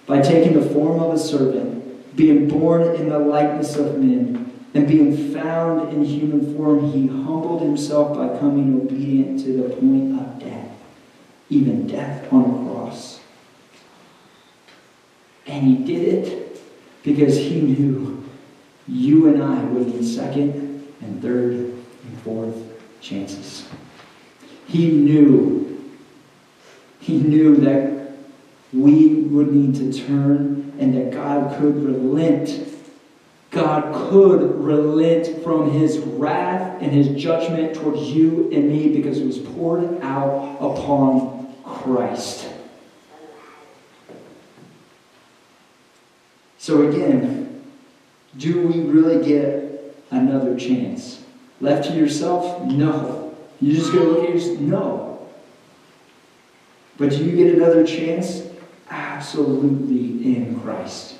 S4: by taking the form of a servant, being born in the likeness of men, and being found in human form, he humbled himself by coming obedient to the point of death, even death on a cross. And he did it because he knew you and I would need second and third and fourth chances. He knew, he knew that we would need to turn and that God could relent. God could relent from his wrath and his judgment towards you and me because it was poured out upon Christ. So, again, do we really get another chance? Left to yourself? No. You just to look at yourself? No. But do you get another chance? Absolutely in Christ.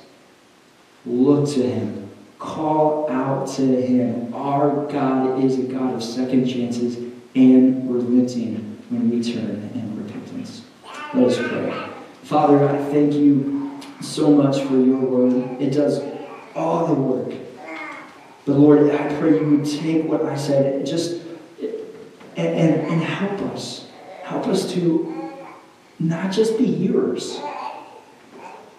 S4: Look to Him. Call out to Him. Our God is a God of second chances and relenting when we turn in repentance. Let us pray. Father, I thank you so much for your word. It does all the work. But Lord, I pray you would take what I said just and, and, and help us. Help us to not just be hearers,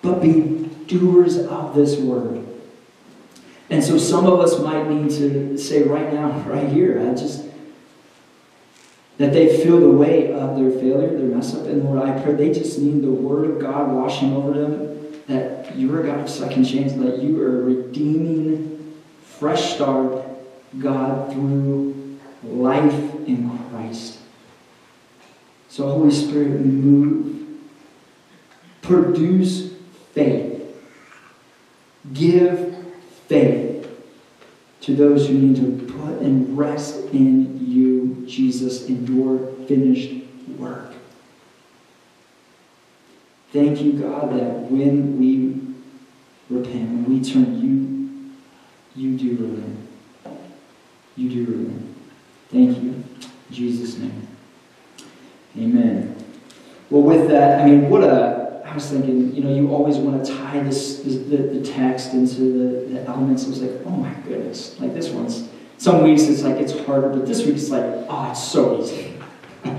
S4: but be doers of this word. And so some of us might need to say right now, right here, I just that they feel the weight of their failure, their mess up, and Lord, I pray they just need the word of God washing over them, that you're a God of second chance, that you are redeeming fresh start, God, through life in Christ. So, Holy Spirit, move. Produce faith. Give faith to those who need to put and rest in you, Jesus, in your finished work. Thank you, God, that when we repent, when we turn you you do relent. You do relent. Thank you. In Jesus' name. Amen. Well, with that, I mean, what a. I was thinking, you know, you always want to tie this, this the, the text into the, the elements. I was like, oh my goodness. Like this one's. Some weeks it's like it's harder, but this week it's like, oh, it's so easy.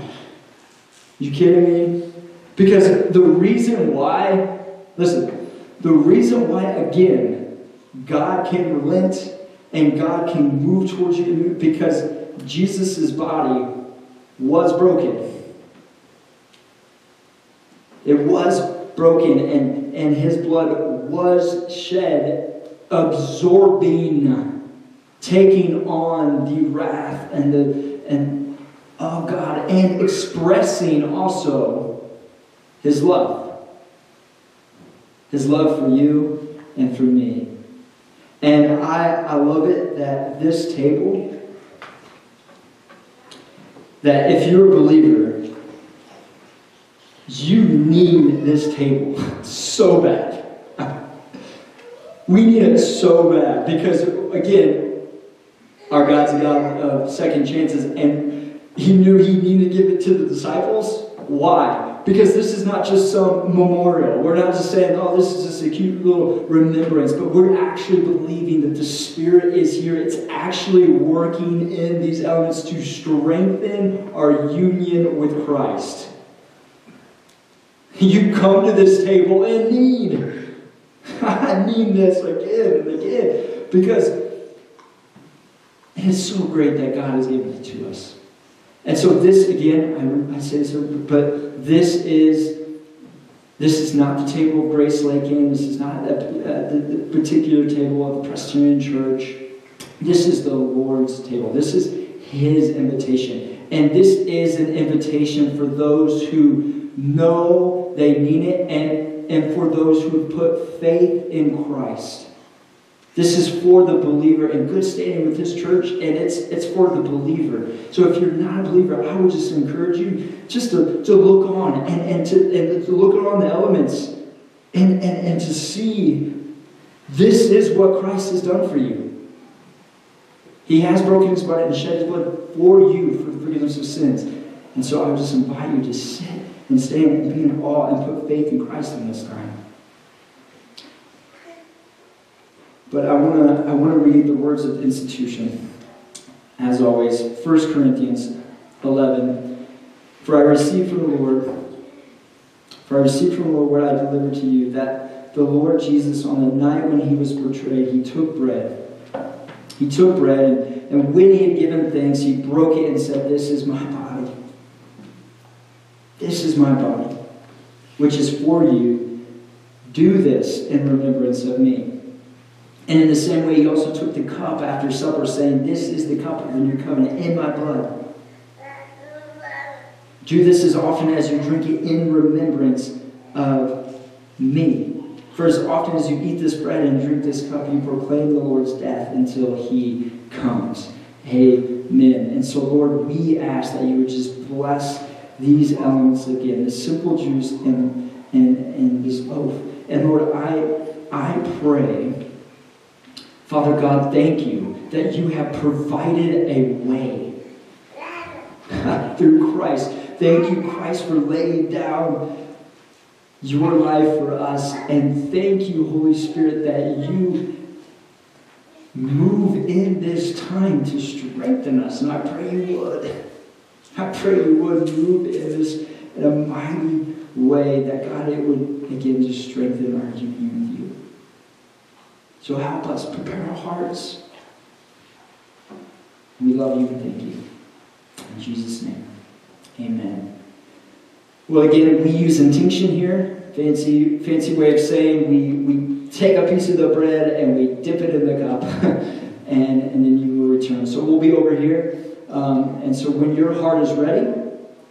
S4: you kidding me? Because the reason why, listen, the reason why, again, God can relent and God can move towards you because Jesus' body was broken. It was broken and, and his blood was shed, absorbing, taking on the wrath and the and of God and expressing also his love. His love for you and for me. And I, I love it that this table, that if you're a believer, you need this table so bad. We need it so bad because, again, our God's a God of uh, second chances, and He knew He needed to give it to the disciples. Why? Because this is not just some memorial. We're not just saying, oh, this is just a cute little remembrance, but we're actually believing that the Spirit is here. It's actually working in these elements to strengthen our union with Christ. You come to this table in need. I need this again and again because it's so great that God has given it to us. And so this again, I, I say this, but this is this is not the table of Grace Lakin. This is not a, uh, the, the particular table of the Presbyterian Church. This is the Lord's table. This is His invitation, and this is an invitation for those who know they need it, and and for those who have put faith in Christ. This is for the believer in good standing with this church, and it's, it's for the believer. So if you're not a believer, I would just encourage you just to, to look on and, and, to, and to look on the elements and, and, and to see this is what Christ has done for you. He has broken his body and shed his blood for you for the forgiveness of sins. And so I would just invite you to sit and stand and be in awe and put faith in Christ in this time. But I want to I want to read the words of institution. As always, 1 Corinthians 11. For I received from the Lord, for I received from the Lord what I delivered to you, that the Lord Jesus, on the night when he was betrayed, he took bread. He took bread, and when he had given thanks, he broke it and said, This is my body. This is my body, which is for you. Do this in remembrance of me. And in the same way, he also took the cup after supper, saying, This is the cup of the new covenant in my blood. Do this as often as you drink it in remembrance of me. For as often as you eat this bread and drink this cup, you proclaim the Lord's death until he comes. Amen. And so, Lord, we ask that you would just bless these elements again, the simple juice and, and, and this oath. And Lord, I, I pray Father God, thank you that you have provided a way through Christ. Thank you, Christ, for laying down your life for us. And thank you, Holy Spirit, that you move in this time to strengthen us. And I pray you would. I pray you would move in this in a mighty way that God, it would again just strengthen our union so help us prepare our hearts. We love you and thank you. In Jesus' name, amen. Well, again, we use intinction here. Fancy, fancy way of saying we, we take a piece of the bread and we dip it in the cup, and, and then you will return. So we'll be over here. Um, and so when your heart is ready,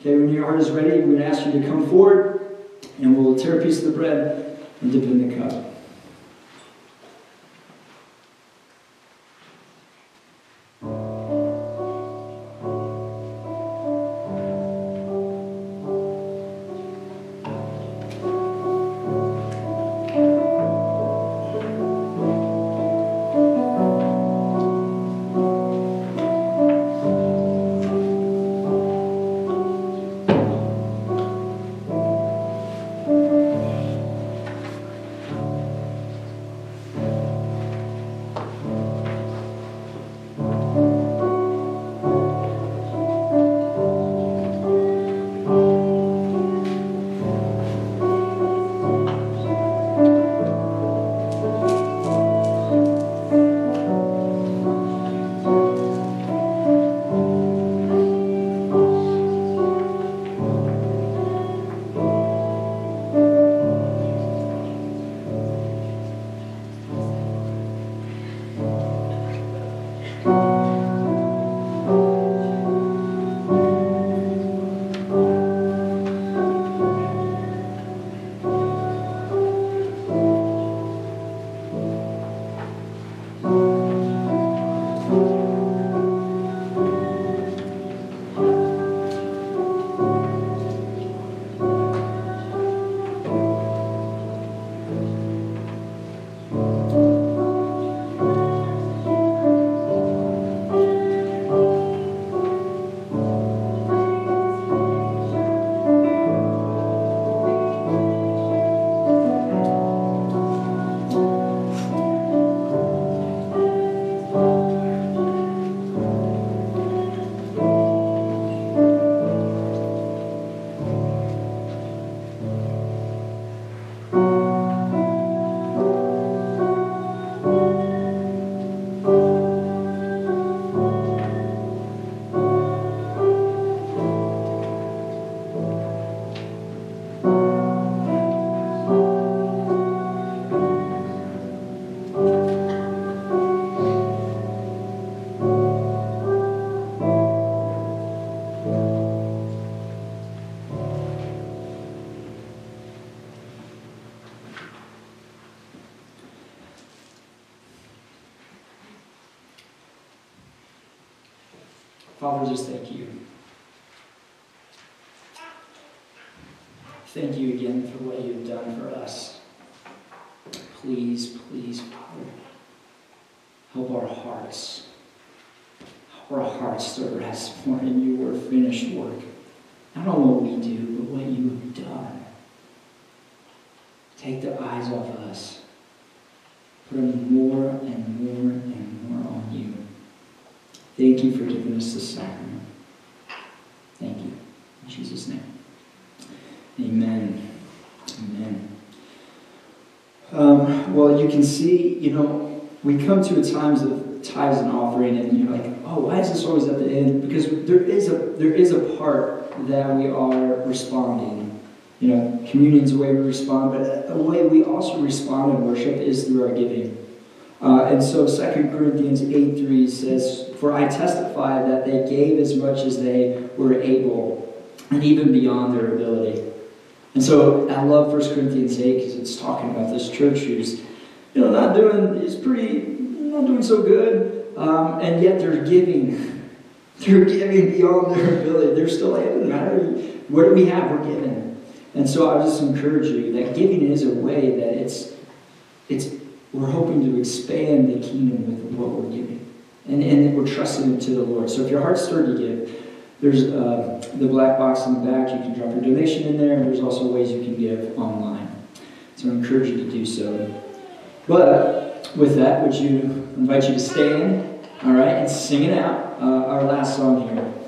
S4: okay, when your heart is ready, we're going to ask you to come forward, and we'll tear a piece of the bread and dip it in the cup.
S5: Father, just thank you. Thank you again for what you've done for us. Please, please, Father, help our hearts. Help our hearts to rest more in your finished work. Not on what we do, but what you have done. Take the eyes off us. Put them more and more and more on you. Giving us the sacrament. Thank you. In Jesus' name. Amen. Amen. Um, well, you can see, you know, we come to a times of tithes and offering, and you're like, oh, why is this always at the end? Because there is a there is a part that we are responding. You know, communion's a way we respond, but a way we also respond in worship is through our giving. Uh, and so 2 Corinthians 8 3 says, For I testify that they gave as much as they were able, and even beyond their ability. And so I love 1 Corinthians 8 because it's talking about this church who's, you know, not doing, is pretty, not doing so good, um, and yet they're giving. They're giving beyond their ability. They're still like, it matter. What do we have? We're giving. And so I just encourage you that giving is a way that it's, it's, we're hoping to expand the kingdom with what we're giving. And, and we're trusting to the Lord. So if your heart's stirred to give, there's uh, the black box in the back. You can drop your donation in there. And there's also ways you can give online. So I encourage you to do so. But with that, would you invite you to stand, all right, and sing it out, uh, our last song here.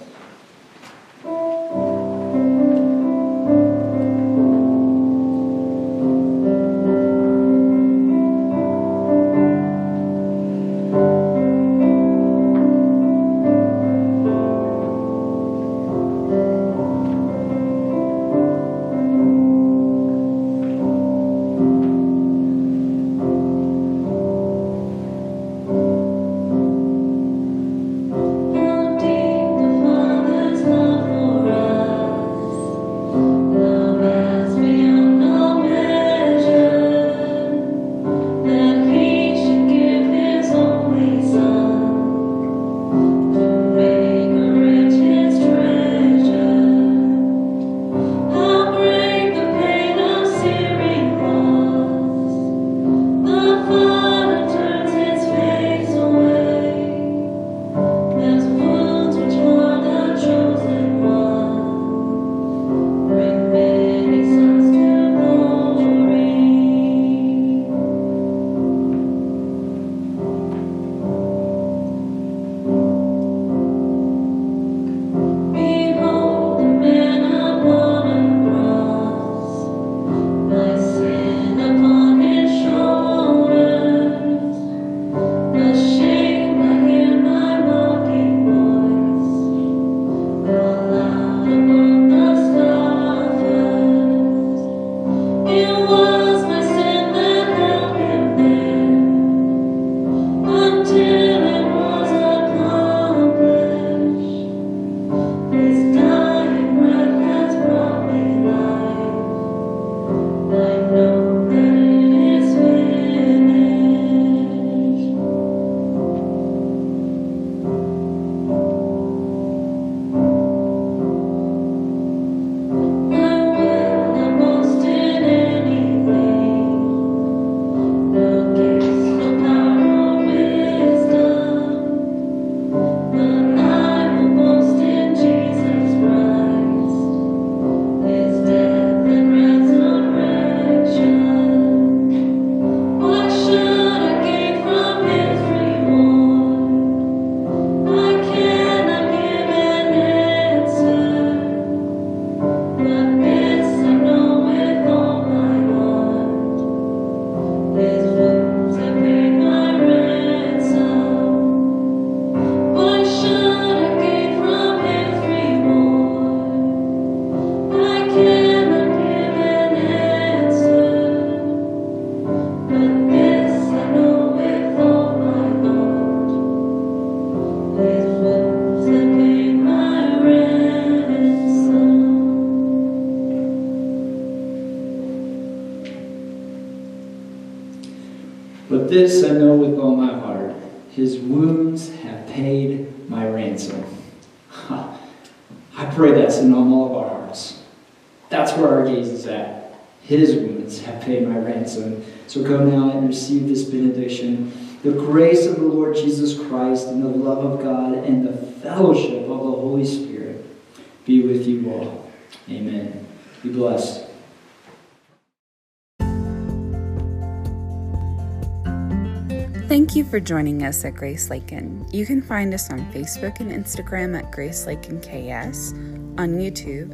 S1: joining us at Grace Lakin. You can find us on Facebook and Instagram at Grace Lakin KS, on YouTube,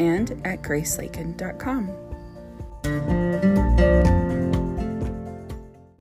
S1: and at GraceLakin.com.